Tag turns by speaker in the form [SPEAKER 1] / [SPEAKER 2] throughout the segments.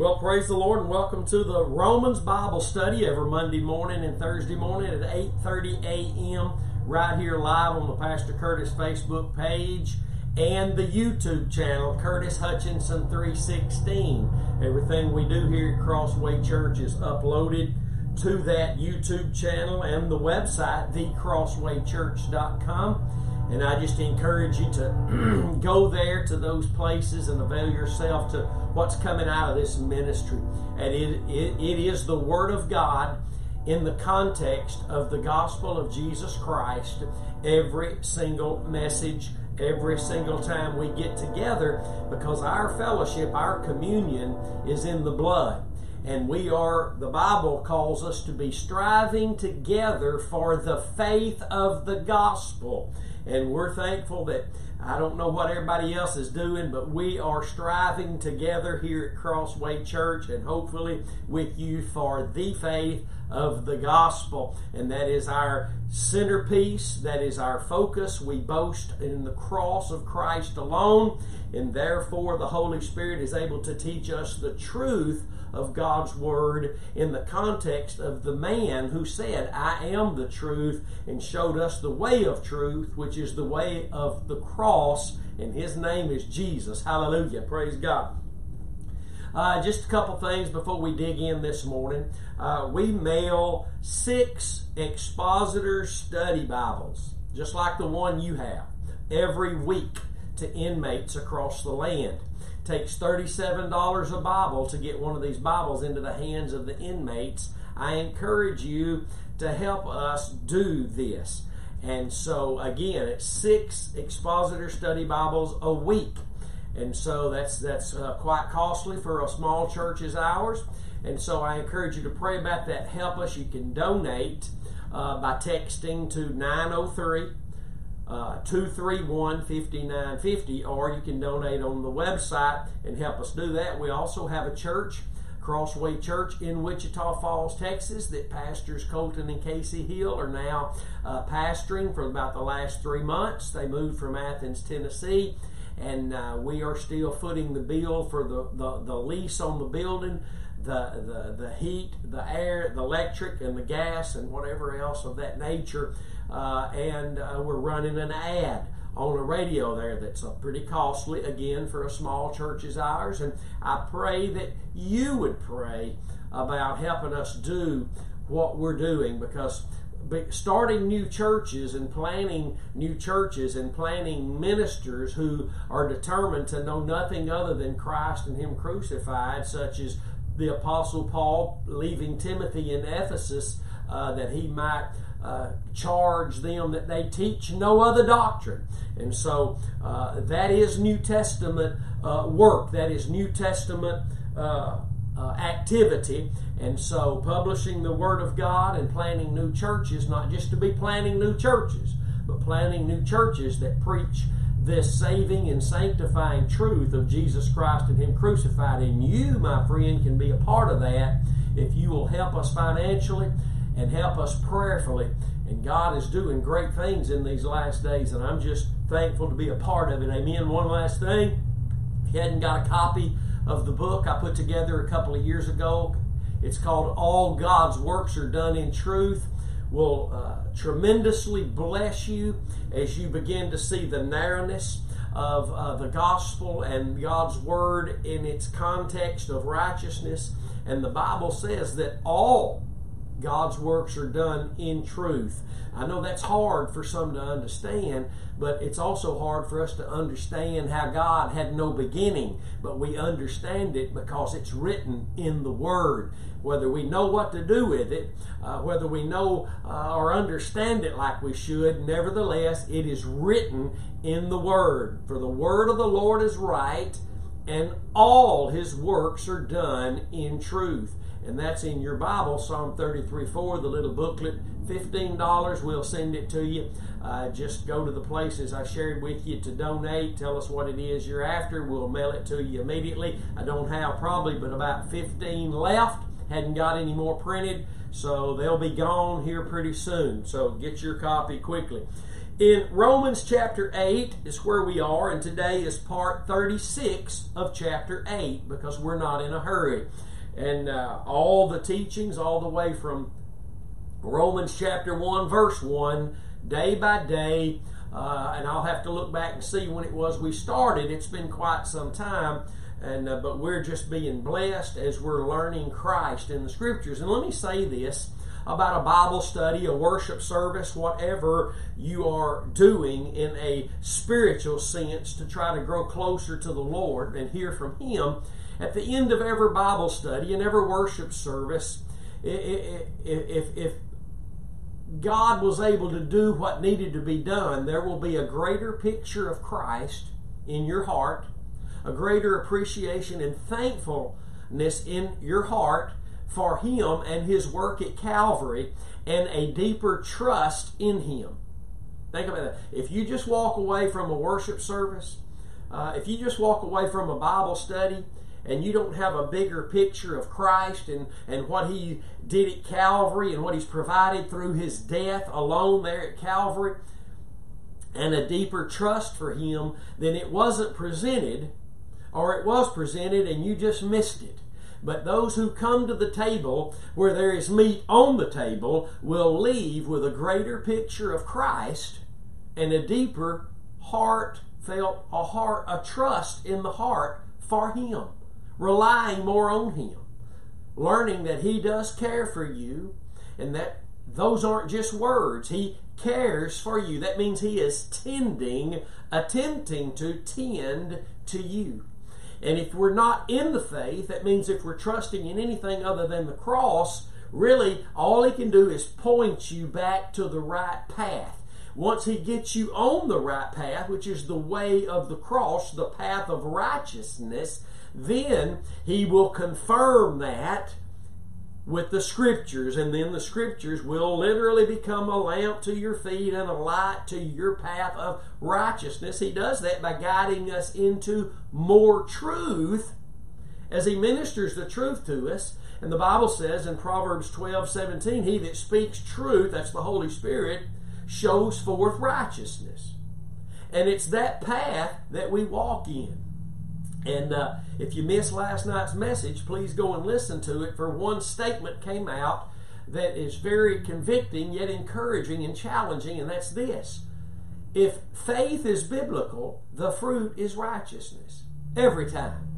[SPEAKER 1] Well, praise the Lord and welcome to the Romans Bible study every Monday morning and Thursday morning at 8:30 a.m. right here live on the Pastor Curtis Facebook page and the YouTube channel Curtis Hutchinson 316. Everything we do here at Crossway Church is uploaded to that YouTube channel and the website thecrosswaychurch.com. And I just encourage you to go there to those places and avail yourself to what's coming out of this ministry. And it, it, it is the Word of God in the context of the gospel of Jesus Christ every single message, every single time we get together, because our fellowship, our communion is in the blood. And we are, the Bible calls us to be striving together for the faith of the gospel. And we're thankful that I don't know what everybody else is doing, but we are striving together here at Crossway Church and hopefully with you for the faith of the gospel. And that is our centerpiece, that is our focus. We boast in the cross of Christ alone, and therefore the Holy Spirit is able to teach us the truth of God's Word in the context of the man who said, I am the truth, and showed us the way of truth, which is the way of the cross, and his name is Jesus. Hallelujah. Praise God. Uh, just a couple things before we dig in this morning. Uh, we mail six expositor study Bibles, just like the one you have, every week to inmates across the land takes $37 a Bible to get one of these Bibles into the hands of the inmates. I encourage you to help us do this. And so, again, it's six expositor study Bibles a week. And so that's that's uh, quite costly for a small church as ours. And so I encourage you to pray about that. Help us. You can donate uh, by texting to 903 uh, 231 5950, or you can donate on the website and help us do that. We also have a church, Crossway Church in Wichita Falls, Texas, that pastors Colton and Casey Hill are now uh, pastoring for about the last three months. They moved from Athens, Tennessee, and uh, we are still footing the bill for the, the, the lease on the building the, the, the heat, the air, the electric, and the gas, and whatever else of that nature uh, and uh, we're running an ad on a radio there that's pretty costly again for a small church as ours. And I pray that you would pray about helping us do what we're doing because starting new churches and planning new churches and planning ministers who are determined to know nothing other than Christ and Him crucified, such as the Apostle Paul leaving Timothy in Ephesus uh, that he might uh, charge them that they teach no other doctrine. And so uh, that is New Testament uh, work, that is New Testament uh, uh, activity. And so publishing the Word of God and planting new churches, not just to be planting new churches, but planting new churches that preach this saving and sanctifying truth of Jesus Christ and Him crucified. And you, my friend, can be a part of that if you will help us financially and help us prayerfully. And God is doing great things in these last days, and I'm just thankful to be a part of it. Amen. One last thing if you hadn't got a copy of the book I put together a couple of years ago, it's called All God's Works Are Done in Truth. Will uh, tremendously bless you as you begin to see the narrowness of uh, the gospel and God's word in its context of righteousness. And the Bible says that all God's works are done in truth. I know that's hard for some to understand, but it's also hard for us to understand how God had no beginning, but we understand it because it's written in the Word. Whether we know what to do with it, uh, whether we know uh, or understand it like we should, nevertheless, it is written in the Word. For the Word of the Lord is right, and all His works are done in truth and that's in your Bible, Psalm 33 4, the little booklet. $15, we'll send it to you. Uh, just go to the places I shared with you to donate. Tell us what it is you're after. We'll mail it to you immediately. I don't have probably but about 15 left. Hadn't got any more printed, so they'll be gone here pretty soon. So get your copy quickly. in Romans chapter 8 is where we are, and today is part 36 of chapter 8 because we're not in a hurry. And uh, all the teachings, all the way from Romans chapter 1, verse 1, day by day, uh, and I'll have to look back and see when it was we started. It's been quite some time. And, uh, but we're just being blessed as we're learning Christ in the scriptures. And let me say this about a Bible study, a worship service, whatever you are doing in a spiritual sense to try to grow closer to the Lord and hear from Him. At the end of every Bible study and every worship service, if, if God was able to do what needed to be done, there will be a greater picture of Christ in your heart, a greater appreciation and thankfulness in your heart for Him and His work at Calvary, and a deeper trust in Him. Think about that. If you just walk away from a worship service, uh, if you just walk away from a Bible study, and you don't have a bigger picture of Christ and, and what He did at Calvary and what He's provided through His death alone there at Calvary, and a deeper trust for Him, then it wasn't presented, or it was presented and you just missed it. But those who come to the table where there is meat on the table will leave with a greater picture of Christ and a deeper heartfelt, a heart, a trust in the heart for Him, relying more on Him, learning that He does care for you, and that those aren't just words. He cares for you. That means He is tending, attempting to tend to you. And if we're not in the faith, that means if we're trusting in anything other than the cross, really all he can do is point you back to the right path. Once he gets you on the right path, which is the way of the cross, the path of righteousness, then he will confirm that with the scriptures, and then the scriptures will literally become a lamp to your feet and a light to your path of righteousness. He does that by guiding us into more truth as he ministers the truth to us. And the Bible says in Proverbs 12 17, He that speaks truth, that's the Holy Spirit, shows forth righteousness. And it's that path that we walk in. And uh, if you missed last night's message, please go and listen to it. For one statement came out that is very convicting, yet encouraging and challenging, and that's this. If faith is biblical, the fruit is righteousness. Every time.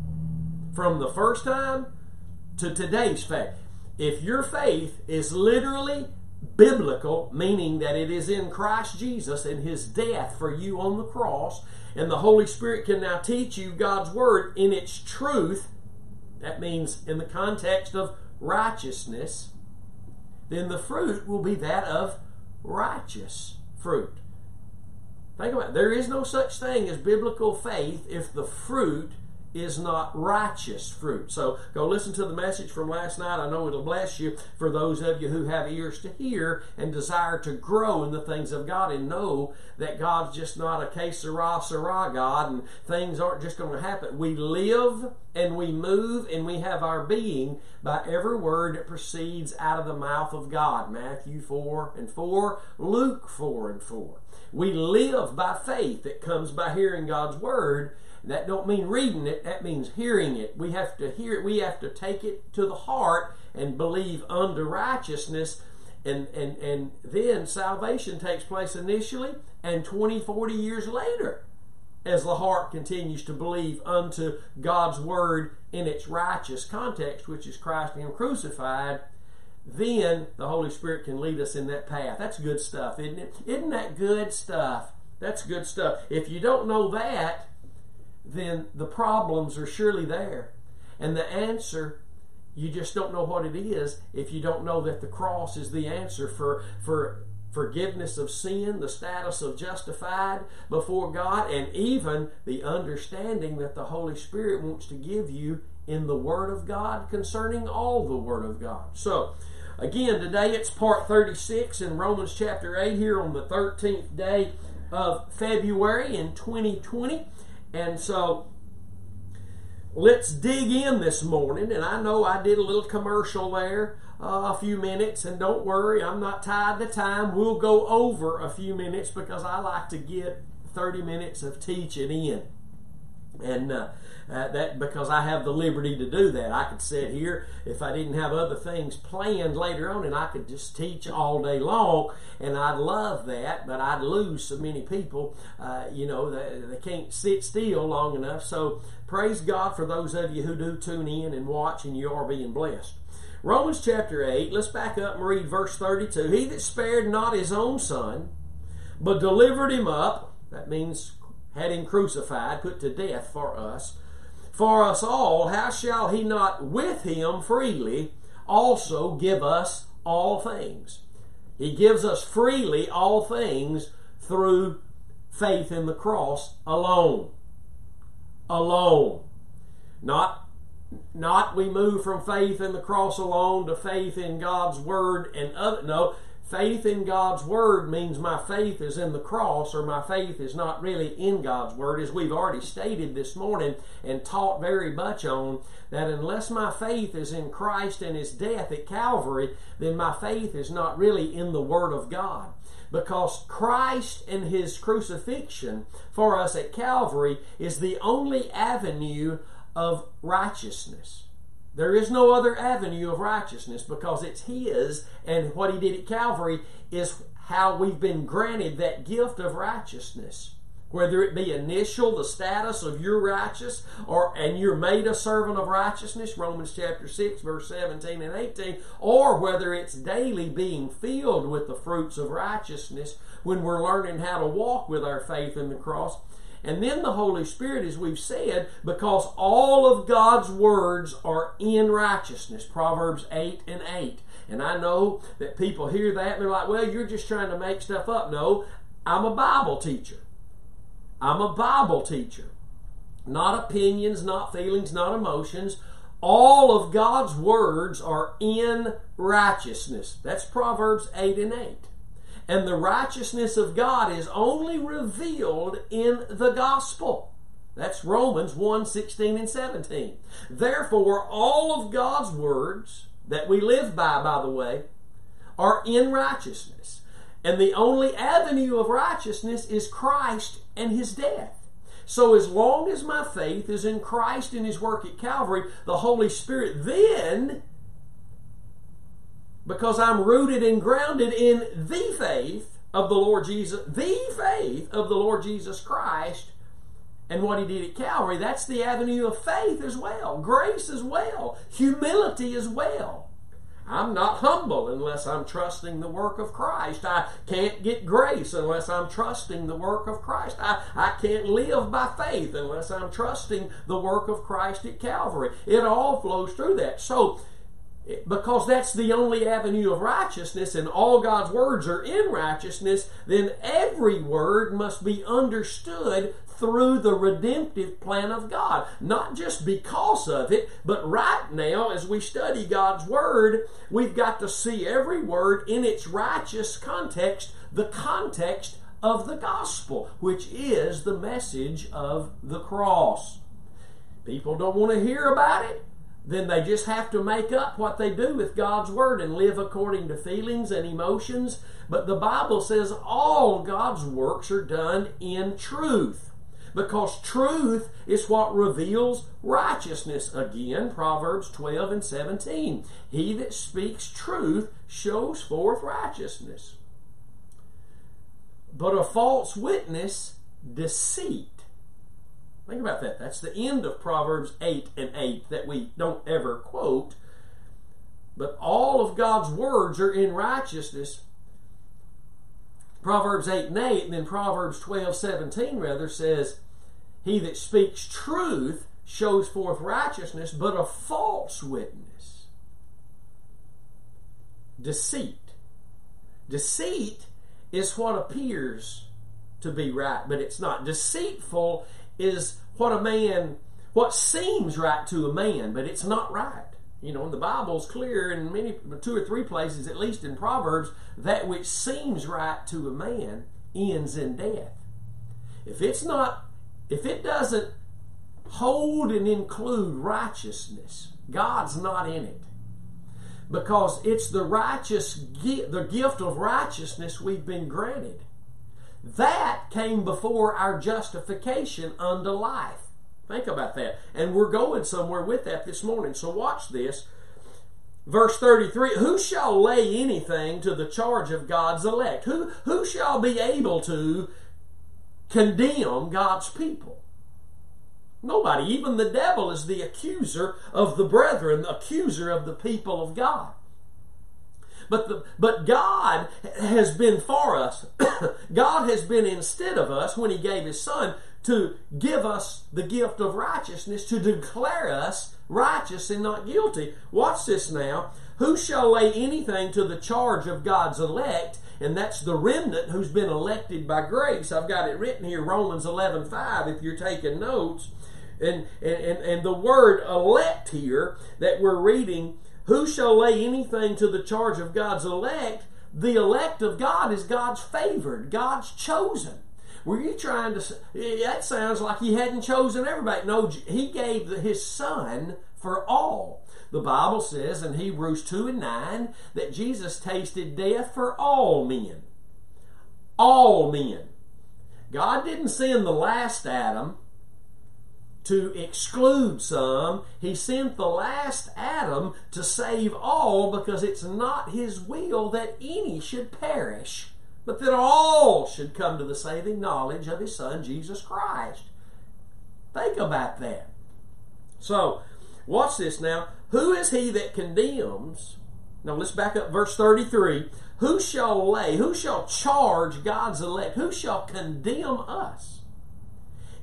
[SPEAKER 1] From the first time to today's faith. If your faith is literally biblical, meaning that it is in Christ Jesus and his death for you on the cross, and the Holy Spirit can now teach you God's Word in its truth, that means in the context of righteousness, then the fruit will be that of righteous fruit. Think about it. There is no such thing as biblical faith if the fruit is not righteous fruit. So go listen to the message from last night. I know it'll bless you for those of you who have ears to hear and desire to grow in the things of God and know that God's just not a que sera, sera God and things aren't just going to happen. We live and we move and we have our being by every word that proceeds out of the mouth of God. Matthew 4 and 4, Luke 4 and 4. We live by faith that comes by hearing God's word that don't mean reading it, that means hearing it. We have to hear it, we have to take it to the heart and believe unto righteousness. And, and, and then salvation takes place initially and 20, 40 years later as the heart continues to believe unto God's word in its righteous context, which is Christ Him crucified, then the Holy Spirit can lead us in that path. That's good stuff, isn't it? Isn't that good stuff? That's good stuff. If you don't know that, then the problems are surely there. And the answer, you just don't know what it is if you don't know that the cross is the answer for, for forgiveness of sin, the status of justified before God, and even the understanding that the Holy Spirit wants to give you in the Word of God concerning all the Word of God. So, again, today it's part 36 in Romans chapter 8 here on the 13th day of February in 2020. And so let's dig in this morning. And I know I did a little commercial there, uh, a few minutes, and don't worry, I'm not tied to time. We'll go over a few minutes because I like to get 30 minutes of teaching in. And uh, uh, that because I have the liberty to do that. I could sit here if I didn't have other things planned later on, and I could just teach all day long, and I'd love that. But I'd lose so many people. Uh, you know, they, they can't sit still long enough. So praise God for those of you who do tune in and watch, and you are being blessed. Romans chapter 8, let's back up and read verse 32. He that spared not his own son, but delivered him up, that means had him crucified, put to death for us, for us all, how shall he not with him freely also give us all things? He gives us freely all things through faith in the cross alone. Alone. Not not we move from faith in the cross alone to faith in God's word and other no Faith in God's Word means my faith is in the cross or my faith is not really in God's Word, as we've already stated this morning and taught very much on, that unless my faith is in Christ and His death at Calvary, then my faith is not really in the Word of God. Because Christ and His crucifixion for us at Calvary is the only avenue of righteousness. There is no other avenue of righteousness because it's His, and what He did at Calvary is how we've been granted that gift of righteousness. Whether it be initial, the status of you're righteous, or and you're made a servant of righteousness, Romans chapter 6, verse 17 and 18, or whether it's daily being filled with the fruits of righteousness when we're learning how to walk with our faith in the cross and then the Holy Spirit, as we've said, because all of God's words are in righteousness. Proverbs 8 and 8. And I know that people hear that and they're like, well, you're just trying to make stuff up. No, I'm a Bible teacher. I'm a Bible teacher. Not opinions, not feelings, not emotions. All of God's words are in righteousness. That's Proverbs 8 and 8 and the righteousness of God is only revealed in the gospel. That's Romans 1 16 and 17. Therefore, all of God's words that we live by, by the way, are in righteousness. And the only avenue of righteousness is Christ and his death. So, as long as my faith is in Christ and his work at Calvary, the Holy Spirit then because I'm rooted and grounded in the faith of the Lord Jesus, the faith of the Lord Jesus Christ and what he did at Calvary. That's the avenue of faith as well, grace as well, humility as well. I'm not humble unless I'm trusting the work of Christ. I can't get grace unless I'm trusting the work of Christ. I, I can't live by faith unless I'm trusting the work of Christ at Calvary. It all flows through that. So, because that's the only avenue of righteousness and all God's words are in righteousness, then every word must be understood through the redemptive plan of God. Not just because of it, but right now, as we study God's Word, we've got to see every word in its righteous context, the context of the gospel, which is the message of the cross. People don't want to hear about it then they just have to make up what they do with God's Word and live according to feelings and emotions. But the Bible says all God's works are done in truth. Because truth is what reveals righteousness. Again, Proverbs 12 and 17. He that speaks truth shows forth righteousness. But a false witness, deceit. Think about that. That's the end of Proverbs 8 and 8 that we don't ever quote. But all of God's words are in righteousness. Proverbs 8 and 8, and then Proverbs 12, 17 rather says, He that speaks truth shows forth righteousness, but a false witness. Deceit. Deceit is what appears to be right, but it's not. Deceitful is what a man, what seems right to a man, but it's not right. You know, the Bible's clear in many, two or three places, at least in Proverbs, that which seems right to a man ends in death. If it's not, if it doesn't hold and include righteousness. God's not in it. Because it's the righteous the gift of righteousness we've been granted. That came before our justification unto life. Think about that. And we're going somewhere with that this morning. So watch this. Verse 33 Who shall lay anything to the charge of God's elect? Who, who shall be able to condemn God's people? Nobody. Even the devil is the accuser of the brethren, the accuser of the people of God. But, the, but God has been for us. God has been instead of us when He gave His Son to give us the gift of righteousness, to declare us righteous and not guilty. Watch this now. Who shall lay anything to the charge of God's elect? And that's the remnant who's been elected by grace. I've got it written here, Romans 11 5, if you're taking notes. And, and, and the word elect here that we're reading, who shall lay anything to the charge of God's elect? The elect of God is God's favored, God's chosen. Were you trying to? That sounds like he hadn't chosen everybody. No, he gave his son for all. The Bible says in Hebrews 2 and 9 that Jesus tasted death for all men. All men. God didn't send the last Adam to exclude some. He sent the last Adam to save all because it's not his will that any should perish but that all should come to the saving knowledge of his Son, Jesus Christ. Think about that. So, watch this now. Who is he that condemns? Now let's back up verse 33. Who shall lay, who shall charge God's elect? Who shall condemn us?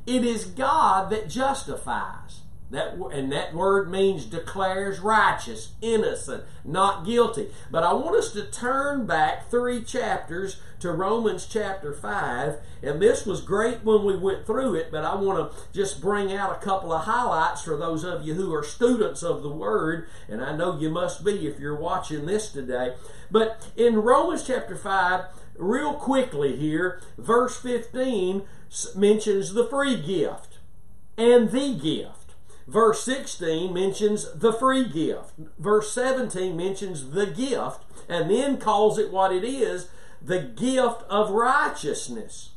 [SPEAKER 1] It is God that justifies. That, and that word means declares righteous, innocent, not guilty. But I want us to turn back three chapters to Romans chapter 5. And this was great when we went through it, but I want to just bring out a couple of highlights for those of you who are students of the Word. And I know you must be if you're watching this today. But in Romans chapter 5, real quickly here, verse 15 mentions the free gift and the gift. Verse 16 mentions the free gift. Verse 17 mentions the gift and then calls it what it is the gift of righteousness.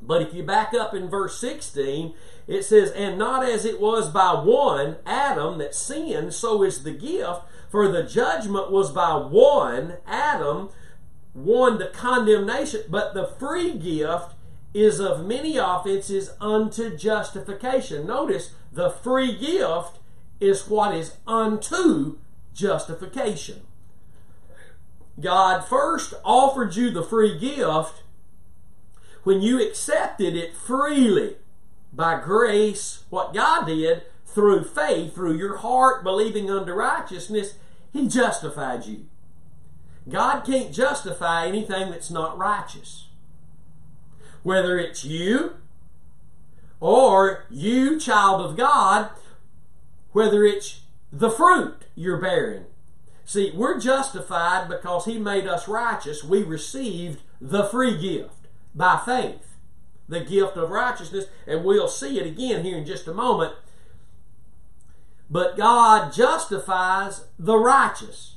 [SPEAKER 1] But if you back up in verse 16, it says, And not as it was by one, Adam, that sinned, so is the gift. For the judgment was by one, Adam, one to condemnation, but the free gift is of many offenses unto justification. Notice the free gift is what is unto justification. God first offered you the free gift when you accepted it freely by grace, what God did through faith, through your heart believing unto righteousness, He justified you. God can't justify anything that's not righteous. Whether it's you or you, child of God, whether it's the fruit you're bearing. See, we're justified because He made us righteous. We received the free gift by faith, the gift of righteousness, and we'll see it again here in just a moment. But God justifies the righteous,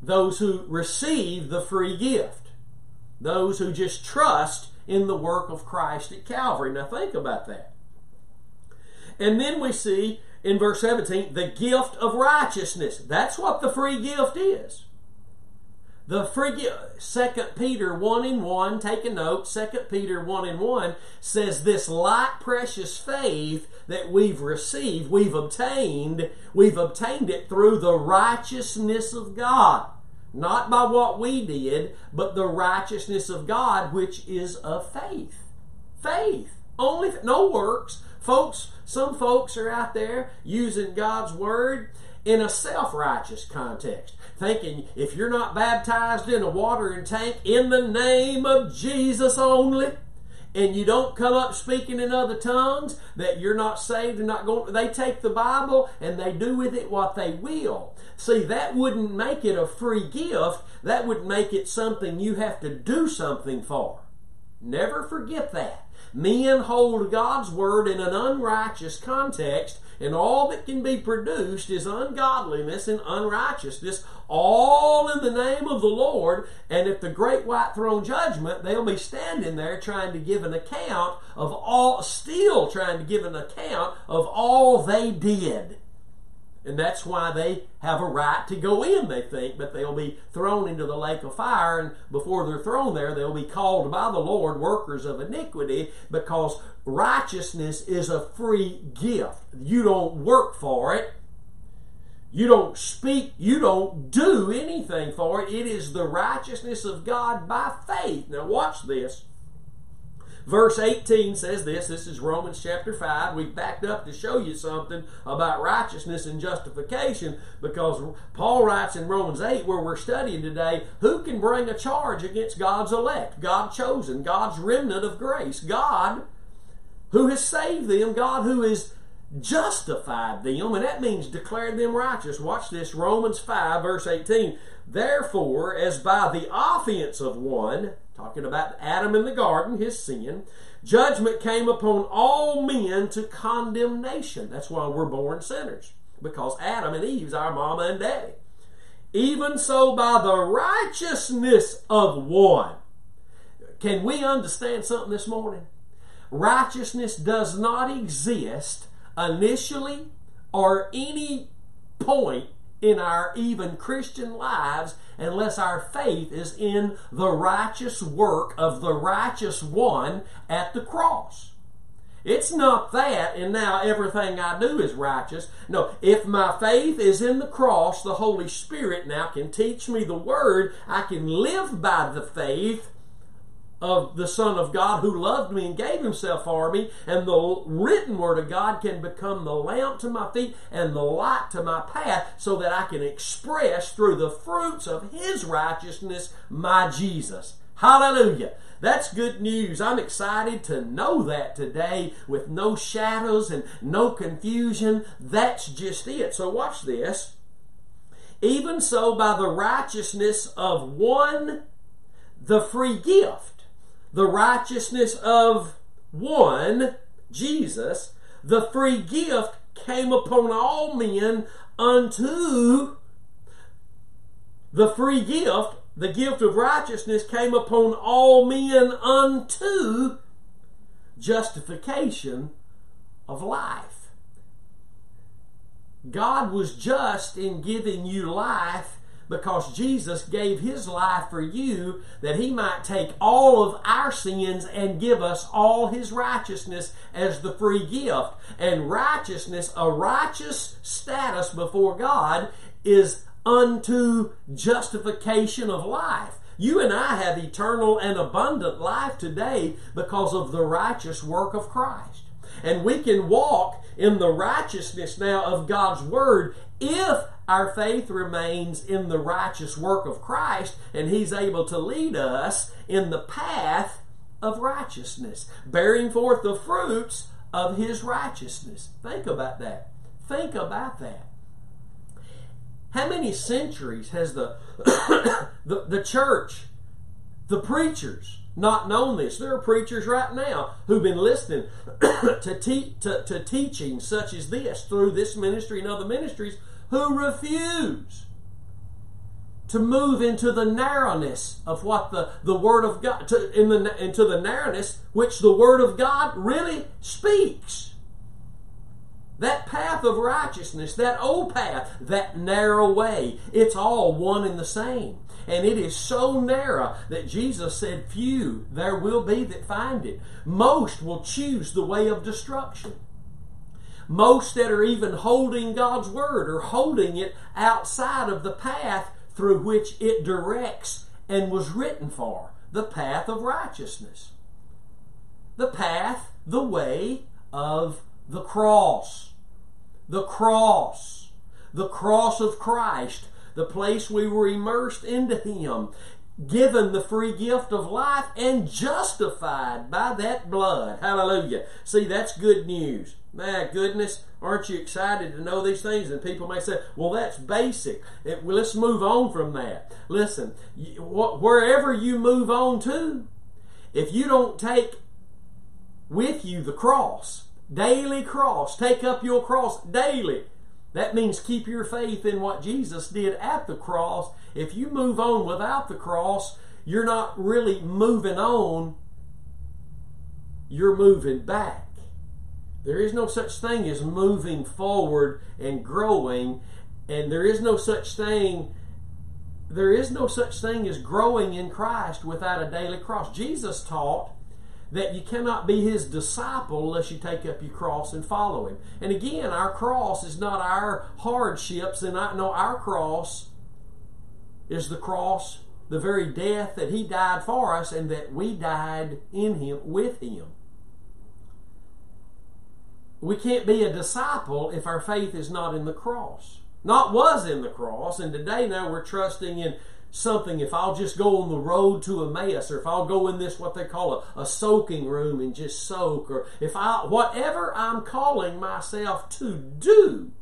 [SPEAKER 1] those who receive the free gift, those who just trust in the work of Christ at Calvary. Now think about that. And then we see in verse 17 the gift of righteousness. That's what the free gift is. The free gift, 2 Peter 1 and 1, take a note, 2 Peter 1 and 1 says this light precious faith that we've received, we've obtained, we've obtained it through the righteousness of God. Not by what we did, but the righteousness of God, which is of faith. Faith. Only, no works. Folks, some folks are out there using God's word in a self righteous context, thinking if you're not baptized in a watering tank in the name of Jesus only, and you don't come up speaking in other tongues, that you're not saved and not going. They take the Bible and they do with it what they will. See, that wouldn't make it a free gift. That would make it something you have to do something for. Never forget that. Men hold God's word in an unrighteous context, and all that can be produced is ungodliness and unrighteousness, all in the name of the Lord. And at the great white throne judgment, they'll be standing there trying to give an account of all, still trying to give an account of all they did. And that's why they have a right to go in, they think, but they'll be thrown into the lake of fire. And before they're thrown there, they'll be called by the Lord workers of iniquity because righteousness is a free gift. You don't work for it. You don't speak, you don't do anything for it. It is the righteousness of God by faith. Now, watch this. Verse 18 says this. This is Romans chapter 5. We've backed up to show you something about righteousness and justification because Paul writes in Romans 8, where we're studying today, who can bring a charge against God's elect, God chosen, God's remnant of grace, God who has saved them, God who has justified them, and that means declared them righteous. Watch this Romans 5, verse 18. Therefore, as by the offense of one, talking about Adam in the garden, his sin, judgment came upon all men to condemnation. That's why we're born sinners, because Adam and Eve's our mama and daddy. Even so, by the righteousness of one. Can we understand something this morning? Righteousness does not exist initially or any point in our even Christian lives unless our faith is in the righteous work of the righteous one at the cross. It's not that, and now everything I do is righteous. No, if my faith is in the cross, the Holy Spirit now can teach me the Word. I can live by the faith of the Son of God who loved me and gave himself for me, and the written word of God can become the lamp to my feet and the light to my path so that I can express through the fruits of his righteousness my Jesus. Hallelujah. That's good news. I'm excited to know that today with no shadows and no confusion. That's just it. So watch this. Even so, by the righteousness of one, the free gift the righteousness of one, Jesus, the free gift came upon all men unto the free gift, the gift of righteousness came upon all men unto justification of life. God was just in giving you life because Jesus gave his life for you that he might take all of our sins and give us all his righteousness as the free gift. And righteousness, a righteous status before God, is unto justification of life. You and I have eternal and abundant life today because of the righteous work of Christ. And we can walk in the righteousness now of God's Word if our faith remains in the righteous work of Christ and He's able to lead us in the path of righteousness, bearing forth the fruits of His righteousness. Think about that. Think about that. How many centuries has the, the, the church, the preachers, not known this. There are preachers right now who've been listening to, te- to, to teaching such as this through this ministry and other ministries who refuse to move into the narrowness of what the, the Word of God, to, in the, into the narrowness which the Word of God really speaks. That path of righteousness, that old path, that narrow way, it's all one and the same. And it is so narrow that Jesus said, Few there will be that find it. Most will choose the way of destruction. Most that are even holding God's Word are holding it outside of the path through which it directs and was written for the path of righteousness. The path, the way of the cross. The cross. The cross of Christ the place we were immersed into Him, given the free gift of life, and justified by that blood. Hallelujah. See, that's good news. My goodness, aren't you excited to know these things? And people may say, well, that's basic. It, well, let's move on from that. Listen, wherever you move on to, if you don't take with you the cross. Daily cross. Take up your cross daily. That means keep your faith in what Jesus did at the cross. If you move on without the cross, you're not really moving on, you're moving back. There is no such thing as moving forward and growing, and there is no such thing there is no such thing as growing in Christ without a daily cross. Jesus taught that you cannot be his disciple unless you take up your cross and follow him. And again, our cross is not our hardships, and I know our cross is the cross, the very death that he died for us, and that we died in him with him. We can't be a disciple if our faith is not in the cross. Not was in the cross, and today now we're trusting in something, if I'll just go on the road to Emmaus, or if I'll go in this what they call a, a soaking room and just soak, or if I whatever I'm calling myself to do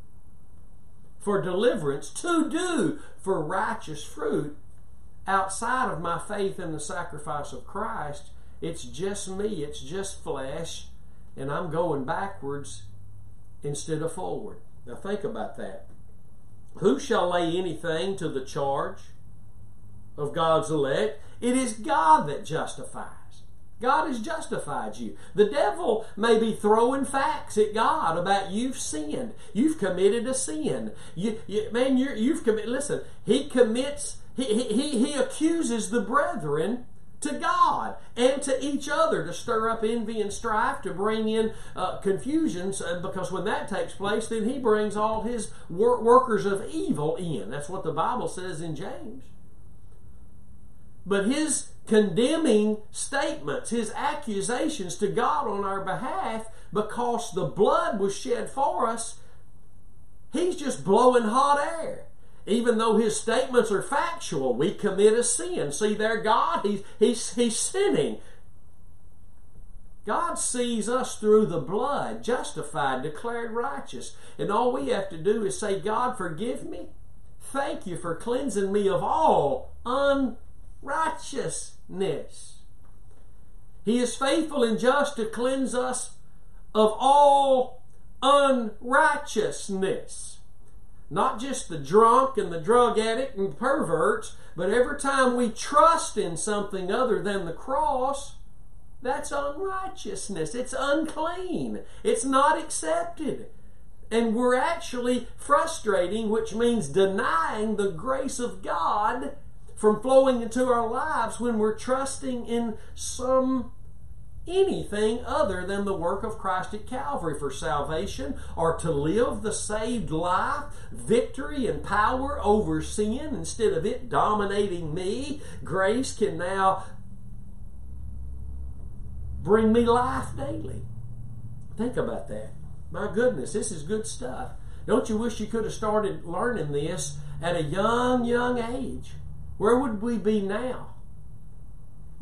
[SPEAKER 1] for deliverance, to do for righteous fruit, outside of my faith in the sacrifice of Christ, it's just me, it's just flesh, and I'm going backwards instead of forward. Now think about that. Who shall lay anything to the charge of God's elect. It is God that justifies. God has justified you. The devil may be throwing facts at God about you've sinned. You've committed a sin. You, you man, you're, you've committed. Listen, he commits. He, he, he accuses the brethren to God and to each other to stir up envy and strife, to bring in uh, confusions, uh, because when that takes place, then he brings all his wor- workers of evil in. That's what the Bible says in James. But his condemning statements, his accusations to God on our behalf, because the blood was shed for us, he's just blowing hot air. Even though his statements are factual, we commit a sin. See there, God, he's, he's, he's sinning. God sees us through the blood, justified, declared righteous. And all we have to do is say, God, forgive me. Thank you for cleansing me of all unrighteousness. He is faithful and just to cleanse us of all unrighteousness. Not just the drunk and the drug addict and perverts, but every time we trust in something other than the cross, that's unrighteousness. It's unclean. It's not accepted. And we're actually frustrating, which means denying the grace of God from flowing into our lives when we're trusting in some anything other than the work of Christ at Calvary for salvation or to live the saved life, victory and power over sin instead of it dominating me. Grace can now bring me life daily. Think about that. My goodness, this is good stuff. Don't you wish you could have started learning this at a young, young age? where would we be now?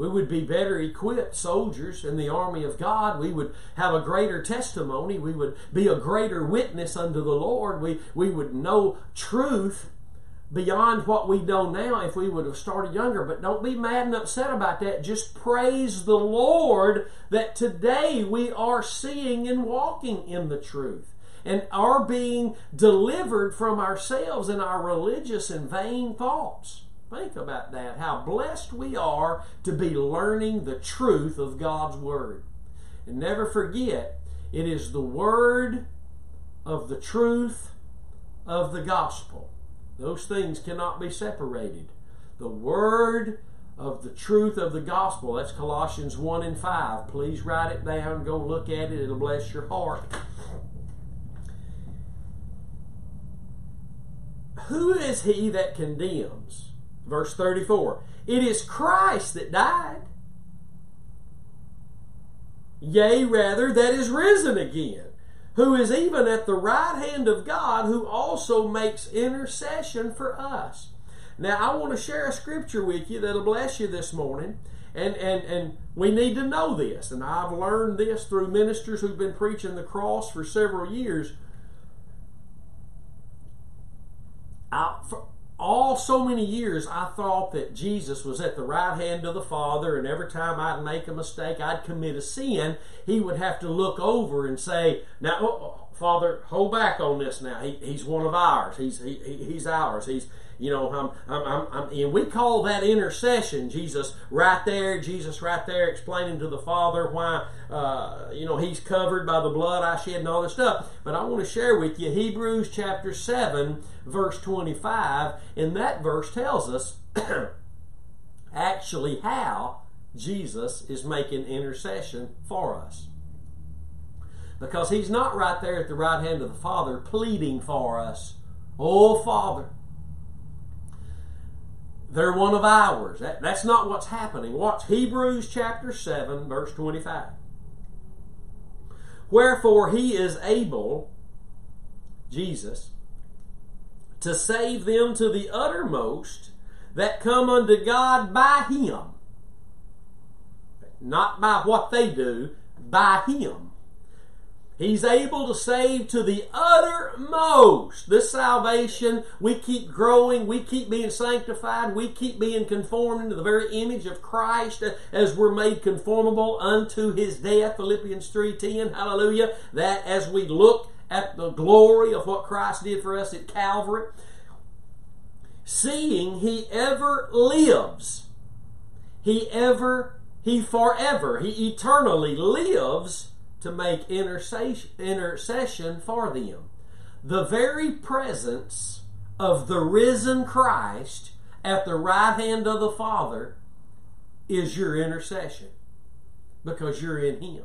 [SPEAKER 1] We would be better equipped soldiers in the army of God. We would have a greater testimony. We would be a greater witness unto the Lord. We, we would know truth beyond what we know now if we would have started younger. But don't be mad and upset about that. Just praise the Lord that today we are seeing and walking in the truth and are being delivered from ourselves and our religious and vain thoughts. Think about that, how blessed we are to be learning the truth of God's Word. And never forget, it is the Word of the truth of the gospel. Those things cannot be separated. The Word of the truth of the gospel. That's Colossians 1 and 5. Please write it down, go look at it, it'll bless your heart. Who is he that condemns? Verse 34 It is Christ that died. Yea, rather, that is risen again, who is even at the right hand of God, who also makes intercession for us. Now, I want to share a scripture with you that'll bless you this morning. And, and, and we need to know this. And I've learned this through ministers who've been preaching the cross for several years. I, for, all so many years I thought that Jesus was at the right hand of the Father, and every time I'd make a mistake, I'd commit a sin, he would have to look over and say, Now, Father, hold back on this now. He, he's one of ours. He's, he, he's ours. He's, you know, I'm, I'm, I'm, and we call that intercession. Jesus right there, Jesus right there explaining to the Father why, uh, you know, He's covered by the blood I shed and all this stuff. But I want to share with you Hebrews chapter 7, verse 25. And that verse tells us actually how Jesus is making intercession for us. Because He's not right there at the right hand of the Father pleading for us. Oh, Father, they're one of ours. That, that's not what's happening. Watch Hebrews chapter 7, verse 25. Wherefore he is able, Jesus, to save them to the uttermost that come unto God by him. Not by what they do, by him. He's able to save to the uttermost. This salvation, we keep growing, we keep being sanctified, we keep being conformed into the very image of Christ as we're made conformable unto his death. Philippians 3:10. Hallelujah. That as we look at the glory of what Christ did for us at Calvary, seeing he ever lives, he ever, he forever, he eternally lives to make intercession for them. The very presence of the risen Christ at the right hand of the Father is your intercession because you're in Him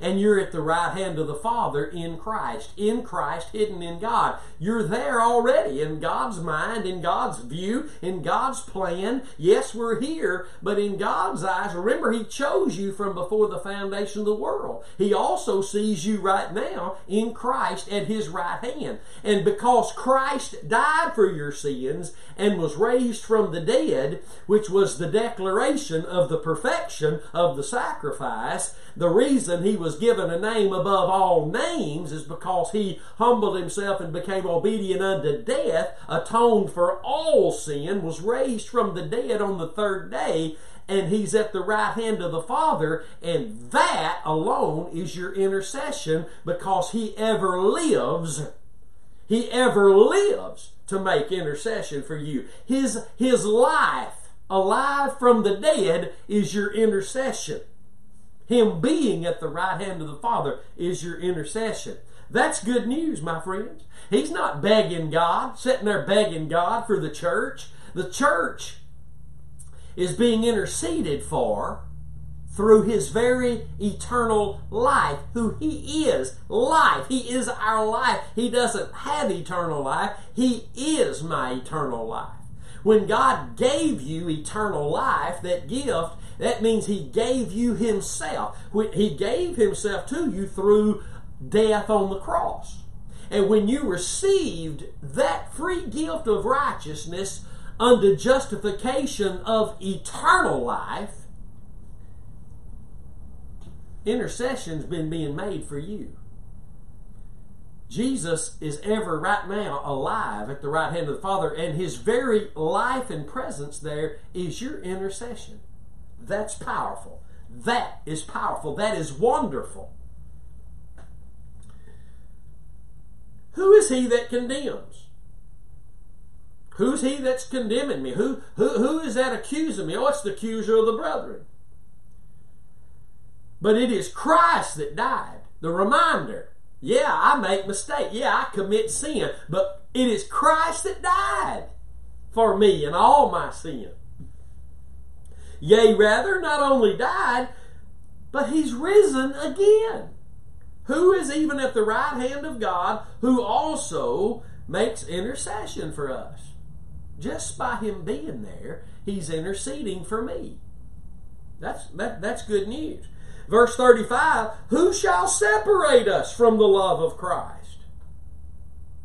[SPEAKER 1] and you're at the right hand of the Father in Christ, in Christ, hidden in God. You're there already in God's mind, in God's view, in God's plan. Yes, we're here, but in God's eyes, remember, He chose you from before the foundation of the world. He also sees you right now in Christ at His right hand. And because Christ died for your sins and was raised from the dead, which was the declaration of the perfection of the sacrifice, the reason He was given a name above all names is because he humbled himself and became obedient unto death, atoned for all sin, was raised from the dead on the third day, and he's at the right hand of the Father, and that alone is your intercession because he ever lives. He ever lives to make intercession for you. His, his life, alive from the dead, is your intercession. Him being at the right hand of the Father is your intercession. That's good news, my friends. He's not begging God, sitting there begging God for the church. The church is being interceded for through his very eternal life, who he is life. He is our life. He doesn't have eternal life, he is my eternal life. When God gave you eternal life, that gift, that means He gave you Himself. He gave Himself to you through death on the cross. And when you received that free gift of righteousness unto justification of eternal life, intercession's been being made for you. Jesus is ever right now alive at the right hand of the Father, and his very life and presence there is your intercession. That's powerful. That is powerful. That is wonderful. Who is he that condemns? Who's he that's condemning me? Who, who, who is that accusing me? Oh, it's the accuser of the brethren. But it is Christ that died. The reminder. Yeah, I make mistake. Yeah, I commit sin. But it is Christ that died for me and all my sin. Yea, rather, not only died, but he's risen again. Who is even at the right hand of God, who also makes intercession for us. Just by him being there, he's interceding for me. That's, that, that's good news. Verse 35 Who shall separate us from the love of Christ?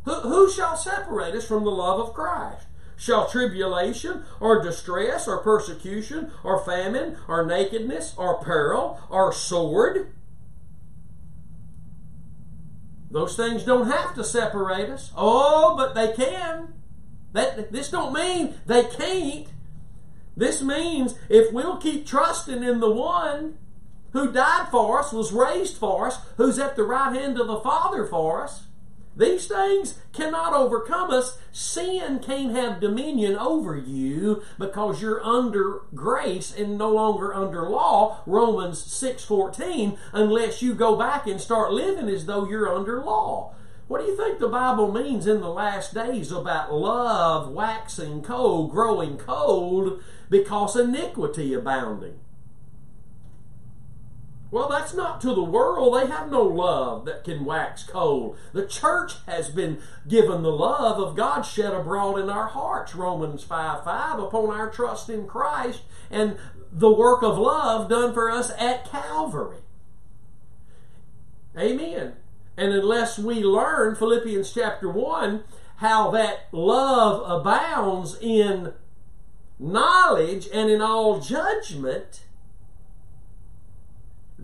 [SPEAKER 1] Who, who shall separate us from the love of Christ? Shall tribulation, or distress, or persecution, or famine, or nakedness, or peril, or sword? Those things don't have to separate us. Oh, but they can. That this don't mean they can't. This means if we'll keep trusting in the one who died for us, was raised for us, who's at the right hand of the Father for us, these things cannot overcome us. Sin can't have dominion over you because you're under grace and no longer under law, Romans 6:14, unless you go back and start living as though you're under law. What do you think the Bible means in the last days about love waxing cold, growing cold because iniquity abounding? Well, that's not to the world. They have no love that can wax cold. The church has been given the love of God shed abroad in our hearts, Romans 5 5, upon our trust in Christ and the work of love done for us at Calvary. Amen. And unless we learn, Philippians chapter 1, how that love abounds in knowledge and in all judgment,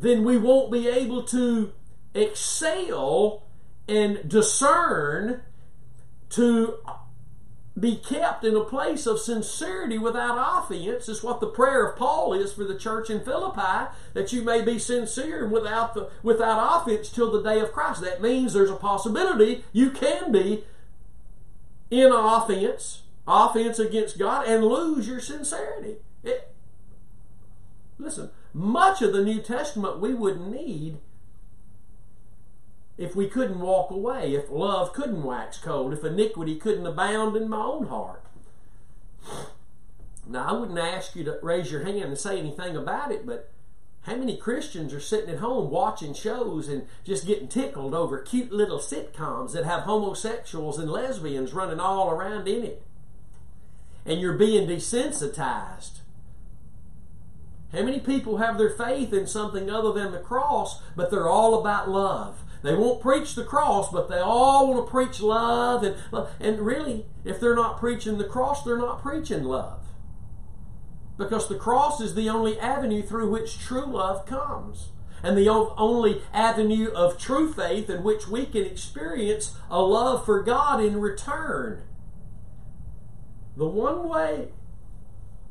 [SPEAKER 1] then we won't be able to excel and discern to be kept in a place of sincerity without offense is what the prayer of Paul is for the church in Philippi that you may be sincere without the, without offense till the day of Christ. That means there's a possibility you can be in offense offense against God and lose your sincerity. It, listen much of the New Testament we would need if we couldn't walk away, if love couldn't wax cold, if iniquity couldn't abound in my own heart. Now, I wouldn't ask you to raise your hand and say anything about it, but how many Christians are sitting at home watching shows and just getting tickled over cute little sitcoms that have homosexuals and lesbians running all around in it? And you're being desensitized how many people have their faith in something other than the cross, but they're all about love? They won't preach the cross, but they all want to preach love. And, and really, if they're not preaching the cross, they're not preaching love. Because the cross is the only avenue through which true love comes. And the only avenue of true faith in which we can experience a love for God in return. The one way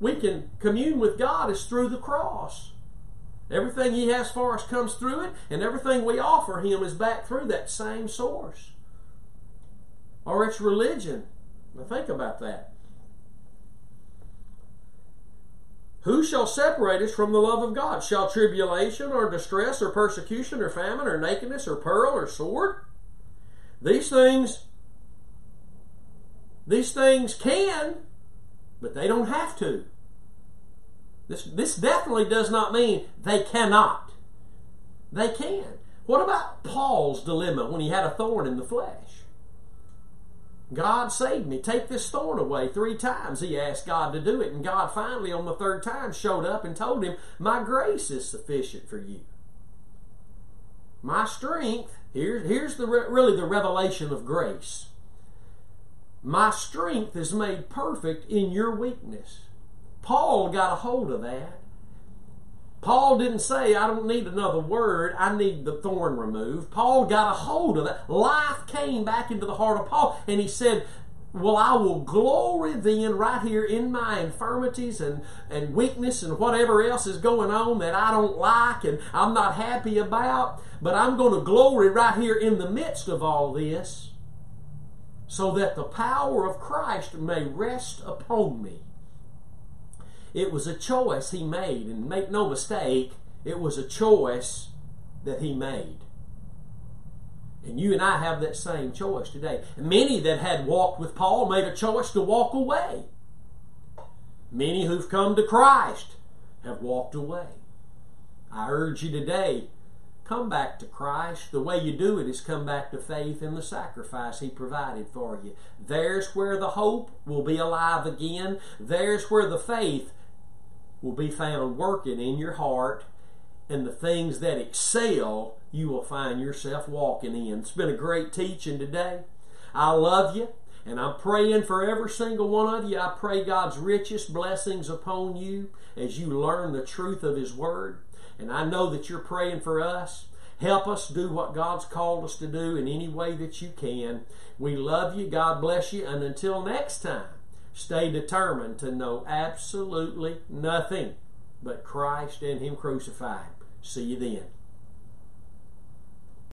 [SPEAKER 1] we can commune with God is through the cross. Everything He has for us comes through it, and everything we offer Him is back through that same source. Or it's religion. Now think about that. Who shall separate us from the love of God? Shall tribulation or distress or persecution or famine or nakedness or peril or sword? These things, these things can but they don't have to. This, this definitely does not mean they cannot. They can. What about Paul's dilemma when he had a thorn in the flesh? God saved me. Take this thorn away. Three times he asked God to do it. And God finally, on the third time, showed up and told him, My grace is sufficient for you. My strength, here, here's the really the revelation of grace. My strength is made perfect in your weakness. Paul got a hold of that. Paul didn't say, I don't need another word, I need the thorn removed. Paul got a hold of that. Life came back into the heart of Paul, and he said, Well, I will glory then right here in my infirmities and, and weakness and whatever else is going on that I don't like and I'm not happy about, but I'm going to glory right here in the midst of all this so that the power of Christ may rest upon me. It was a choice he made, and make no mistake, it was a choice that he made. And you and I have that same choice today. Many that had walked with Paul made a choice to walk away. Many who've come to Christ have walked away. I urge you today Come back to Christ. The way you do it is come back to faith in the sacrifice He provided for you. There's where the hope will be alive again. There's where the faith will be found working in your heart. And the things that excel, you will find yourself walking in. It's been a great teaching today. I love you. And I'm praying for every single one of you. I pray God's richest blessings upon you as you learn the truth of His Word. And I know that you're praying for us. Help us do what God's called us to do in any way that you can. We love you. God bless you. And until next time, stay determined to know absolutely nothing but Christ and Him crucified. See you then.